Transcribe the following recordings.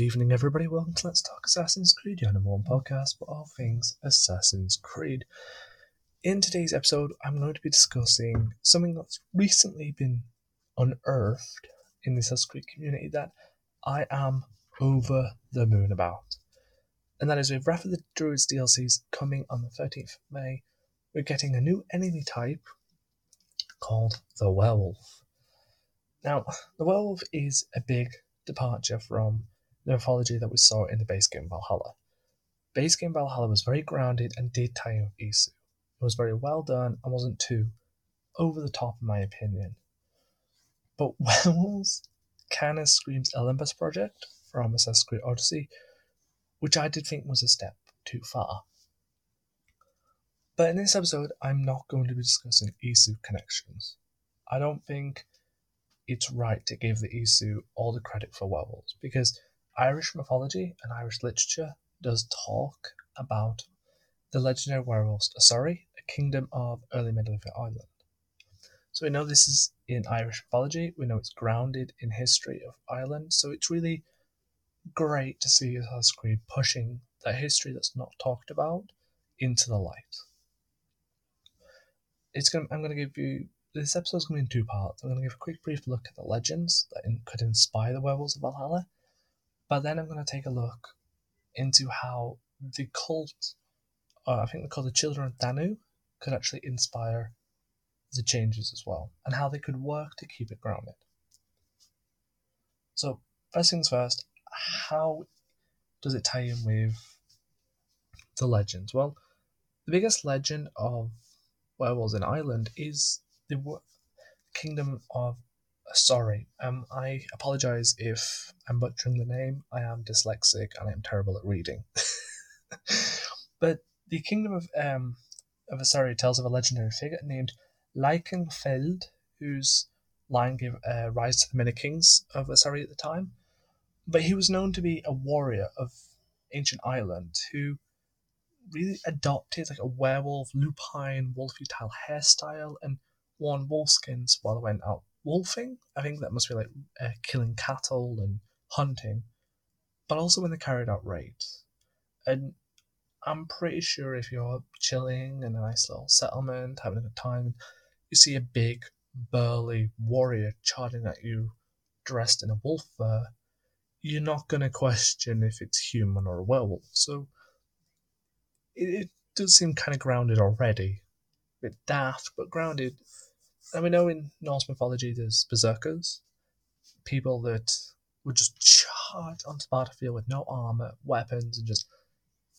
Good evening, everybody. Welcome to Let's Talk Assassin's Creed, your number one podcast for all things Assassin's Creed. In today's episode, I'm going to be discussing something that's recently been unearthed in the Assassin's Creed community that I am over the moon about. And that is with Wrath of the Druids DLCs coming on the 13th of May, we're getting a new enemy type called the Werewolf. Now, the Werewolf is a big departure from the mythology that we saw in the base game Valhalla. Base game Valhalla was very grounded and did tie in with Isu. It was very well done and wasn't too over the top, in my opinion. But kind of screams Olympus Project from Assassin's Creed Odyssey, which I did think was a step too far. But in this episode, I'm not going to be discussing Isu connections. I don't think it's right to give the Isu all the credit for werewolves because Irish mythology and Irish literature does talk about the legendary werewolves uh, Sorry, a kingdom of early medieval Ireland. So we know this is in Irish mythology, we know it's grounded in history of Ireland, so it's really great to see Assassin's Creed pushing that history that's not talked about into the light. It's gonna, I'm going to give you this episode's going to be in two parts. I'm going to give a quick brief look at the legends that in, could inspire the werewolves of Valhalla, but then I'm going to take a look into how the cult, uh, I think they're called the Children of Danu, could actually inspire the changes as well, and how they could work to keep it grounded. So, first things first, how does it tie in with the legends? Well, the biggest legend of werewolves in Ireland is the kingdom of sorry. Um, I apologize if I'm butchering the name. I am dyslexic and I am terrible at reading. but the kingdom of um of Asari tells of a legendary figure named Lycanfeld, whose line gave uh, rise to the many kings of Asari at the time. But he was known to be a warrior of ancient Ireland who really adopted like a werewolf, lupine, wolfy style hairstyle and worn wolfskins while they went out wolfing. I think that must be like uh, killing cattle and hunting, but also when they carried out raids. And I'm pretty sure if you're chilling in a nice little settlement, having a good time, you see a big, burly warrior charging at you dressed in a wolf fur, you're not going to question if it's human or a werewolf. So it, it does seem kind of grounded already. A bit daft, but grounded and we know in Norse mythology there's berserkers, people that would just charge onto the battlefield with no armor, weapons, and just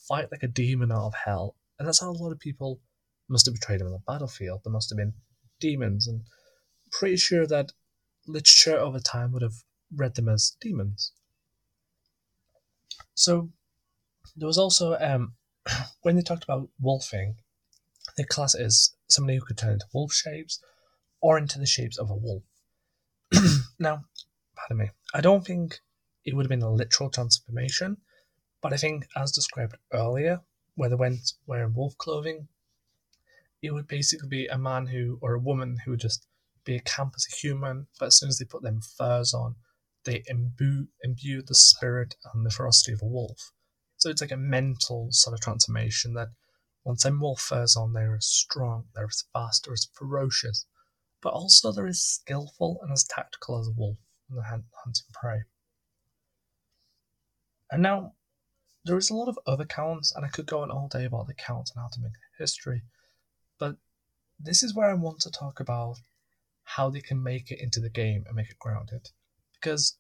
fight like a demon out of hell. And that's how a lot of people must have betrayed him on the battlefield. There must have been demons, and pretty sure that literature over time would have read them as demons. So there was also um, when they talked about wolfing, the class is somebody who could turn into wolf shapes or into the shapes of a wolf. now, pardon me, I don't think it would have been a literal transformation, but I think, as described earlier, where they went wearing wolf clothing, it would basically be a man who, or a woman who would just be a camp as a human, but as soon as they put them furs on, they imbue, imbue the spirit and the ferocity of a wolf. So it's like a mental sort of transformation that once them wolf furs on, they're as strong, they're as fast, they're as ferocious, but also they're as skillful and as tactical as a wolf in the hunting prey. And now, there is a lot of other counts, and I could go on all day about the counts and how to make history, but this is where I want to talk about how they can make it into the game and make it grounded. Because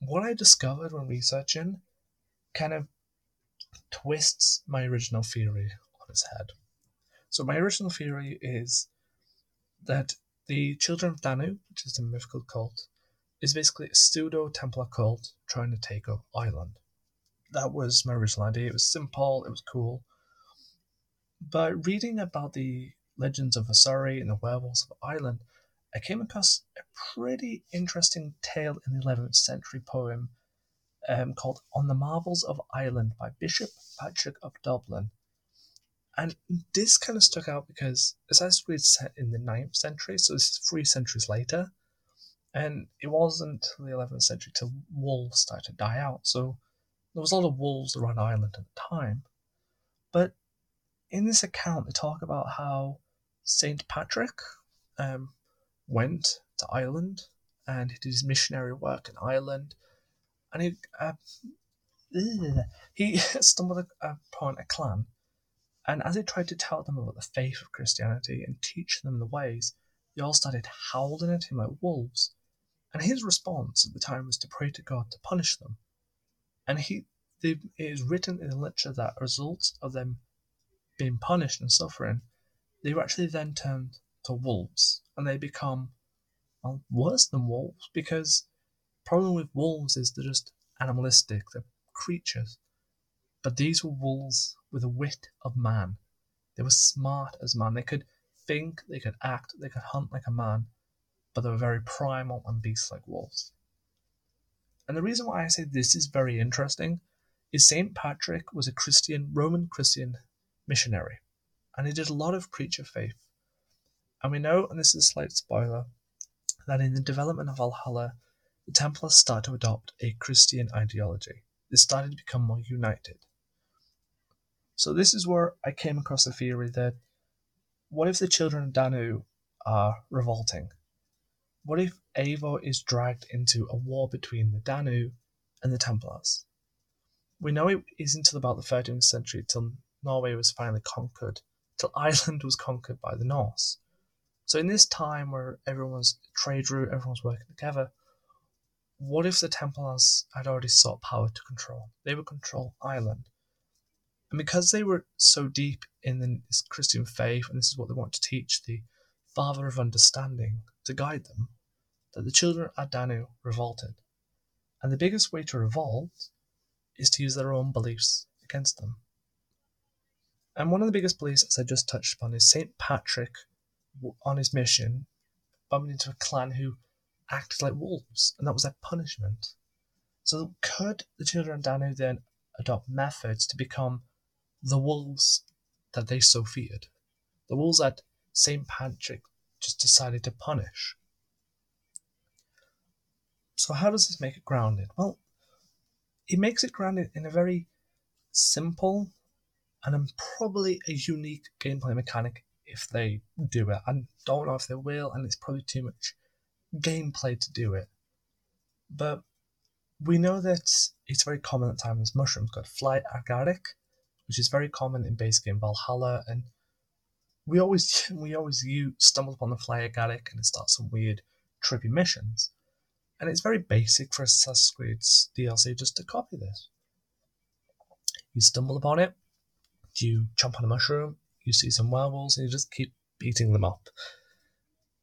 what I discovered when researching kind of twists my original theory on its head. So, my original theory is that the Children of Danu, which is a mythical cult, is basically a pseudo Templar cult trying to take up Ireland. That was my original idea. It was simple, it was cool. But reading about the legends of Asari and the werewolves of Ireland, I came across a pretty interesting tale in the 11th century poem um, called On the Marvels of Ireland by Bishop Patrick of Dublin. And this kind of stuck out because Assassin's Creed set in the 9th century, so this is three centuries later. And it wasn't until the 11th century till wolves started to die out. So there was a lot of wolves around Ireland at the time. But in this account, they talk about how Saint Patrick um, went to Ireland and he did his missionary work in Ireland, and he uh, he stumbled upon a clan, and as he tried to tell them about the faith of Christianity and teach them the ways, they all started howling at him like wolves. And his response at the time was to pray to God to punish them. And he, they, it is written in the literature that as a result of them being punished and suffering, they were actually then turned to wolves, and they become well, worse than wolves because problem with wolves is they're just animalistic, they're creatures. But these were wolves with the wit of man. They were smart as man. They could think, they could act, they could hunt like a man, but they were very primal and beast like wolves. And the reason why I say this is very interesting is St. Patrick was a Christian, Roman Christian missionary, and he did a lot of preach of faith. And we know, and this is a slight spoiler, that in the development of Valhalla, the Templars started to adopt a Christian ideology. They started to become more united. So this is where I came across the theory that what if the children of Danu are revolting? What if Eivor is dragged into a war between the Danu and the Templars? We know it isn't until about the 13th century till Norway was finally conquered, till Ireland was conquered by the Norse. So in this time where everyone's trade route, everyone's working together, what if the Templars had already sought power to control? They would control Ireland. And because they were so deep in the, this Christian faith, and this is what they want to teach the Father of Understanding to guide them, that the children at Danu revolted. And the biggest way to revolt is to use their own beliefs against them. And one of the biggest beliefs, as I just touched upon, is St. Patrick, on his mission, bumped into a clan who acted like wolves, and that was their punishment. So, could the children of Danu then adopt methods to become the wolves that they so feared, the wolves that St. Patrick just decided to punish. So, how does this make it grounded? Well, it makes it grounded in a very simple and probably a unique gameplay mechanic if they do it. I don't know if they will, and it's probably too much gameplay to do it. But we know that it's very common at times mushrooms called fly agaric, which is very common in base game Valhalla, and we always we always you stumble upon the Flyer agaric and it starts some weird trippy missions. And it's very basic for Assassin's Creed DLC just to copy this. You stumble upon it, you jump on a mushroom, you see some werewolves, and you just keep beating them up.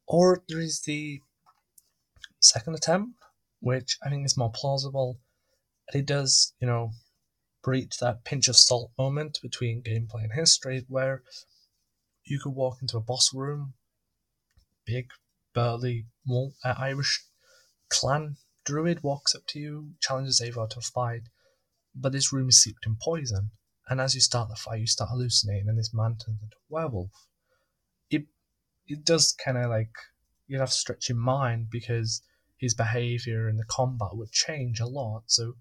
Or there is the second attempt, which I think is more plausible, and it does, you know, breach that pinch of salt moment between gameplay and history where you could walk into a boss room, big, burly, uh, Irish clan druid walks up to you, challenges Eivor to a fight, but this room is steeped in poison. And as you start the fight, you start hallucinating, and this man turns into a werewolf. It it does kind of like you'd have to stretch your mind because his behavior and the combat would change a lot. So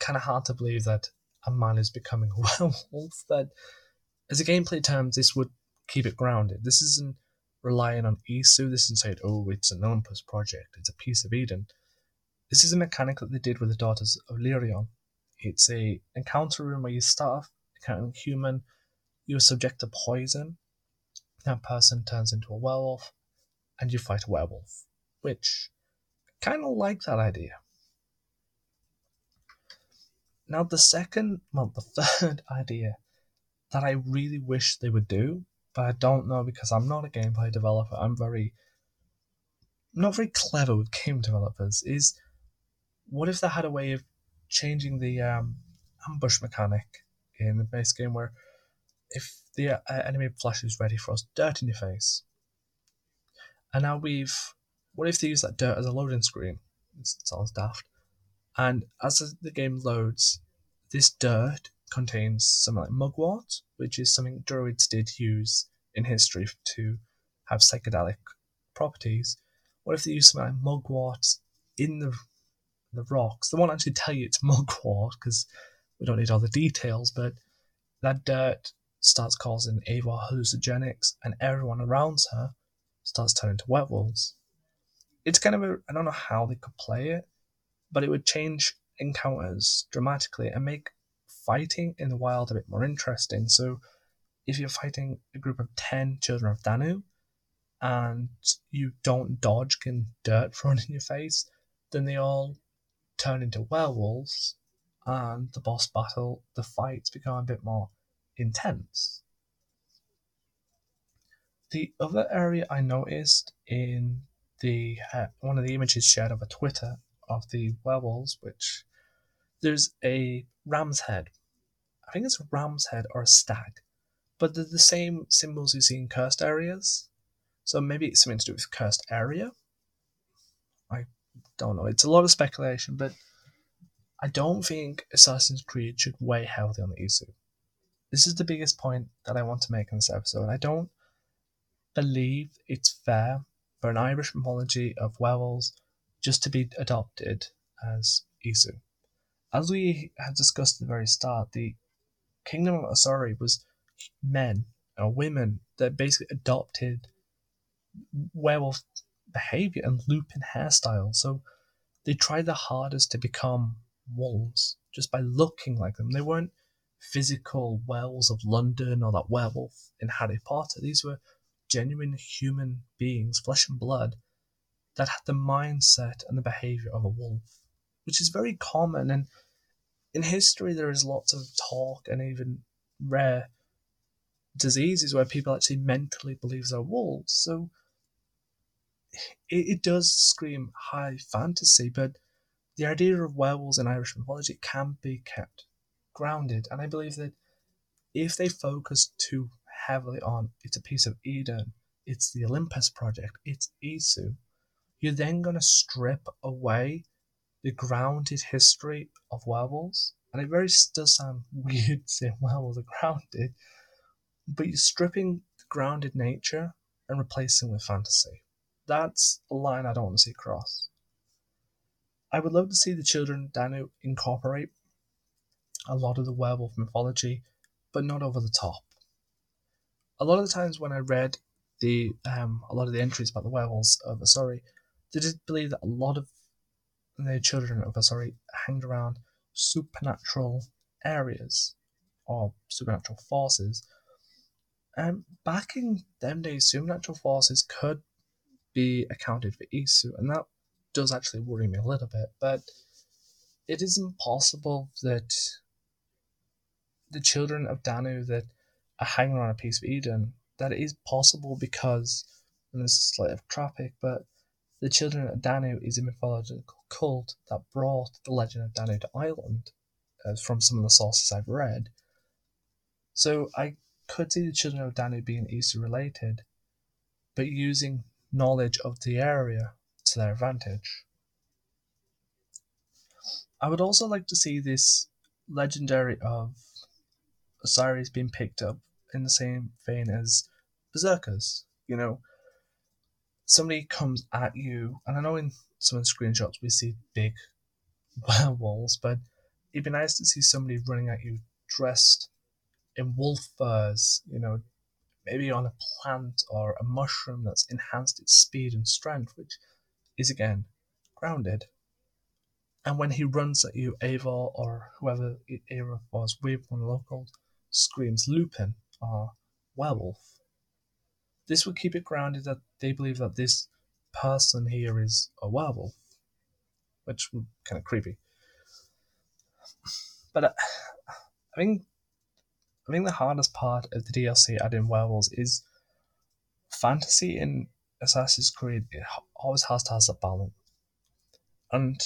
kind of hard to believe that a man is becoming a werewolf. That, as a gameplay terms, this would keep it grounded. This isn't relying on Isu. This isn't saying, oh, it's an Olympus project. It's a piece of Eden. This is a mechanic that they did with the Daughters of Lerion. It's a encounter room where you start off encountering human, you are subject to poison. That person turns into a werewolf, and you fight a werewolf, which kind of like that idea. Now, the second, well, the third idea that I really wish they would do, but I don't know because I'm not a gameplay developer. I'm very, not very clever with game developers. Is what if they had a way of changing the um, ambush mechanic in the base game where if the uh, enemy flashes ready for us, dirt in your face. And now we've, what if they use that dirt as a loading screen? It sounds daft. And as the game loads, this dirt contains something like mugwort, which is something druids did use in history to have psychedelic properties. What if they use something like mugwort in the the rocks? They won't actually tell you it's mugwort because we don't need all the details, but that dirt starts causing Ava hallucinogenics, and everyone around her starts turning to werewolves. It's kind of a I don't know how they could play it, but it would change encounters dramatically and make fighting in the wild a bit more interesting. So if you're fighting a group of 10 children of Danu and you don't dodge getting dirt thrown in your face, then they all turn into werewolves and the boss battle, the fights become a bit more intense. The other area I noticed in the uh, one of the images shared over Twitter of the werewolves, which there's a ram's head. I think it's a ram's head or a stag, but they're the same symbols you see in cursed areas. So maybe it's something to do with cursed area. I don't know. It's a lot of speculation, but I don't think Assassin's Creed should weigh heavily on the Isu. This is the biggest point that I want to make in this episode. I don't believe it's fair for an Irish mythology of werewolves just to be adopted as Isu. As we had discussed at the very start, the Kingdom of Osori was men or women that basically adopted werewolf behavior and lupin hairstyle. So they tried their hardest to become wolves just by looking like them. They weren't physical wells of London or that werewolf in Harry Potter. These were genuine human beings, flesh and blood, that had the mindset and the behavior of a wolf, which is very common. And in history, there is lots of talk and even rare diseases where people actually mentally believe they're wolves. So it, it does scream high fantasy, but the idea of werewolves in Irish mythology can be kept grounded. And I believe that if they focus too heavily on it's a piece of Eden, it's the Olympus project, it's Isu, you're then going to strip away the grounded history of werewolves. And it very does sound weird saying werewolves are grounded, but you're stripping the grounded nature and replacing with fantasy. That's a line I don't want to see cross. I would love to see the children Danu incorporate a lot of the werewolf mythology, but not over the top. A lot of the times when I read the um, a lot of the entries about the werewolves of Osori, they did believe that a lot of the children of Osori hanged around supernatural areas or supernatural forces. And back in them days, supernatural forces could be accounted for Isu, and that does actually worry me a little bit. But it is impossible that the children of Danu that are hanging around a piece of Eden, that it is possible because, and this is slightly off topic, but the children of Danu is a mythological cult that brought the legend of Danu to Ireland, uh, from some of the sources I've read. So I could see the children of Danu being Isu related, but using knowledge of the area to their advantage. I would also like to see this legendary of Osiris being picked up in the same vein as Berserkers. You know, somebody comes at you, and I know in some of the screenshots we see big werewolves, but it'd be nice to see somebody running at you dressed in wolf furs, you know, maybe on a plant or a mushroom that's enhanced its speed and strength, which is again grounded. And when he runs at you, Eivor or whoever Eivor was with one the screams Lupin or werewolf. This would keep it grounded that they believe that this person here is a werewolf, which would kind of creepy. But uh, I think I think the hardest part of the DLC adding werewolves is fantasy in Assassin's Creed. It always has to have a balance, and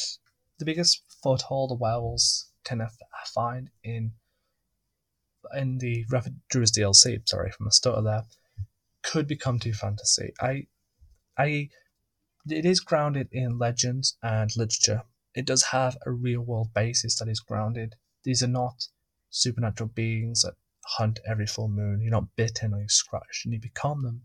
the biggest foothold the werewolves tend to find in in the Rapid Druids DLC. Sorry, from the stutter there, could become too fantasy. I, I, it is grounded in legends and literature. It does have a real world basis that is grounded. These are not supernatural beings that hunt every full moon. You're not bitten or you're scratched and you become them.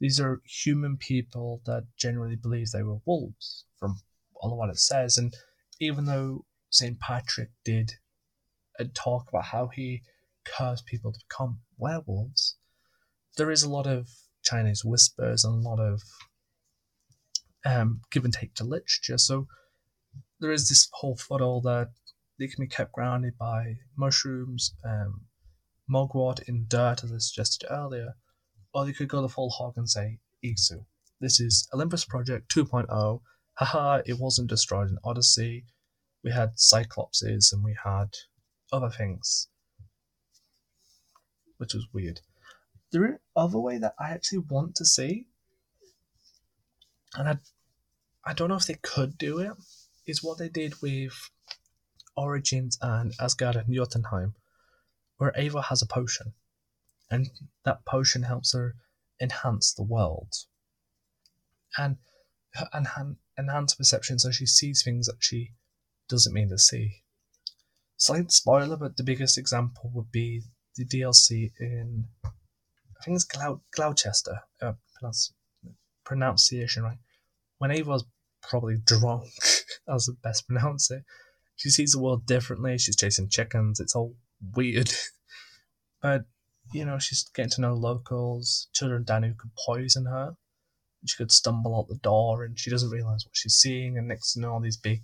These are human people that generally believe they were wolves from all of what it says. And even though St. Patrick did and talk about how he cursed people to become werewolves, there is a lot of Chinese whispers and a lot of um, give and take to literature. So there is this whole fuddle that they can be kept grounded by mushrooms, um, mugwort in dirt, as I suggested earlier, or they could go the full hog and say Isu. This is Olympus Project 2.0. Haha, it wasn't destroyed in Odyssey. We had Cyclopses and we had other things, which was weird. The other way that I actually want to see, and I, I don't know if they could do it, is what they did with Origins and Asgard and Jotunheim, where Ava has a potion, and that potion helps her enhance the world. And enhance, enhance perception so she sees things that she doesn't mean to see. Slight spoiler, but the biggest example would be the DLC in I think it's Glou- Gloucester, uh, pronunciation right. When Ava was probably drunk, as the best pronounce it, she sees the world differently. She's chasing chickens. It's all weird, but you know she's getting to know locals. Children Danu could poison her. She could stumble out the door, and she doesn't realize what she's seeing. And next to know, all these big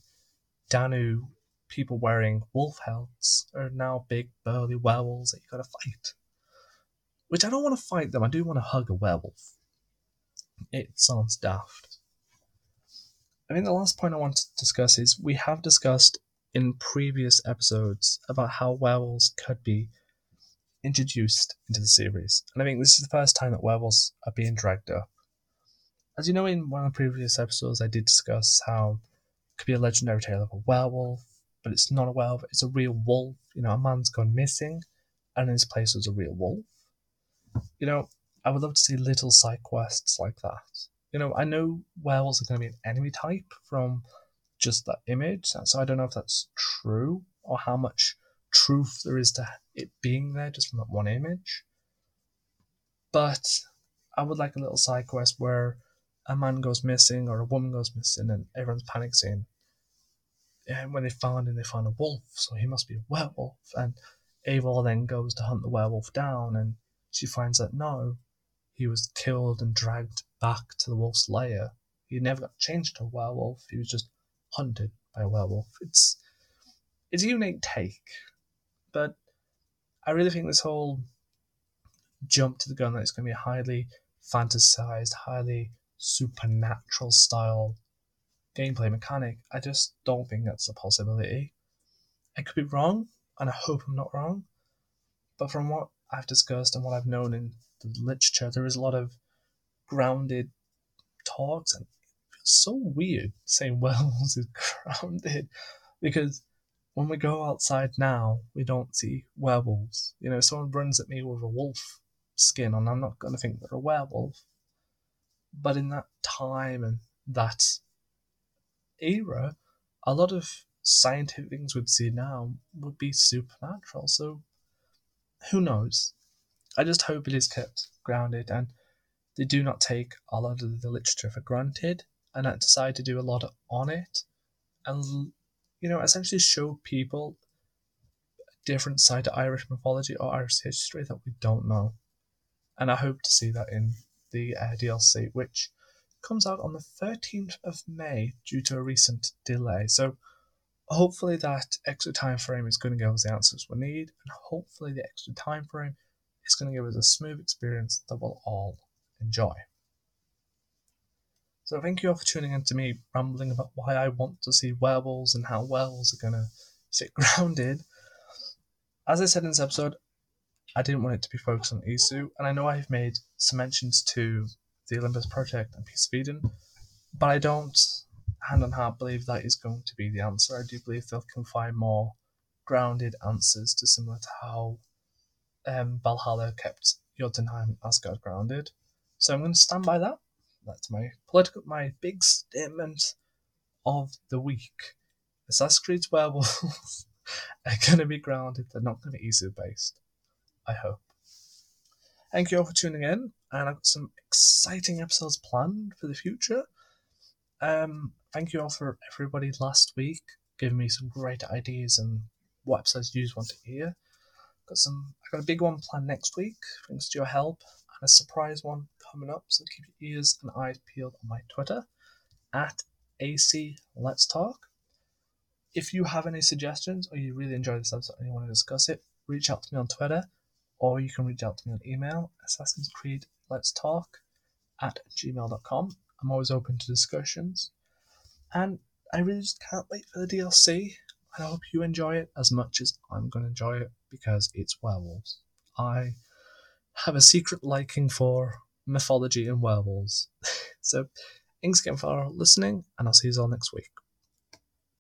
Danu people wearing wolf helmets are now big burly werewolves that you gotta fight. Which I don't want to fight them. I do want to hug a werewolf. It sounds daft. I think the last point I want to discuss is we have discussed in previous episodes about how werewolves could be introduced into the series, and I think this is the first time that werewolves are being dragged up. As you know, in one of the previous episodes, I did discuss how it could be a legendary tale of a werewolf, but it's not a werewolf, it's a real wolf. You know, a man's gone missing, and in his place was a real wolf. You know, I would love to see little side quests like that. You know, I know werewolves are going to be an enemy type from just that image, so I don't know if that's true or how much truth there is to it being there just from that one image. But I would like a little side quest where a man goes missing or a woman goes missing and everyone's panicking. And when they find him, they find a wolf, so he must be a werewolf. And Ava then goes to hunt the werewolf down and she finds that no, he was killed and dragged back to the wolf's lair. He never got changed to a werewolf. He was just hunted by a werewolf. It's it's a unique take, but I really think this whole jump to the gun that it's going to be a highly fantasized, highly supernatural style gameplay mechanic. I just don't think that's a possibility. I could be wrong, and I hope I'm not wrong. But from what I've discussed and what I've known in the literature, there is a lot of grounded talks, and it feels so weird saying Wells is grounded because when we go outside now, we don't see werewolves. You know, someone runs at me with a wolf skin on, I'm not going to think they're a werewolf. But in that time and that era, a lot of scientific things we'd see now would be supernatural. So who knows? I just hope it is kept grounded and they do not take a lot of the literature for granted and that decide to do a lot on it and you know essentially show people a different side to Irish mythology or Irish history that we don't know. And I hope to see that in the uh, DLC, which comes out on the 13th of May due to a recent delay. So hopefully that extra time frame is going to give us the answers we need, and hopefully the extra time frame is going to give us a smooth experience that we'll all enjoy. So thank you all for tuning in to me rambling about why I want to see werewolves and how werewolves are going to sit grounded. As I said in this episode, I didn't want it to be focused on Isu, and I know I've made some mentions to the Olympus Project and Piece of Eden, but I don't hand on heart believe that is going to be the answer. I do believe they can find more grounded answers to similar to how um, Valhalla kept Jotunheim Asgard grounded. So I'm going to stand by that. That's my political, my big statement of the week. Assassin's Creed werewolves are going to be grounded. They're not going to be Isu based. I hope. Thank you all for tuning in, and I've got some exciting episodes planned for the future. Um, thank you all for everybody last week giving me some great ideas and what episodes you want to hear. Got some. I got a big one planned next week, thanks to your help, and a surprise one coming up. So keep your ears and eyes peeled on my Twitter at AC Let's Talk. If you have any suggestions or you really enjoy this episode and you want to discuss it, reach out to me on Twitter or you can reach out to me on email, Assassin's Creed Let's Talk at gmail.com. I'm always open to discussions. And I really just can't wait for the DLC. And I hope you enjoy it as much as I'm going to enjoy it because it's werewolves. I have a secret liking for mythology and werewolves. so, thanks again for listening, and I'll see you all next week.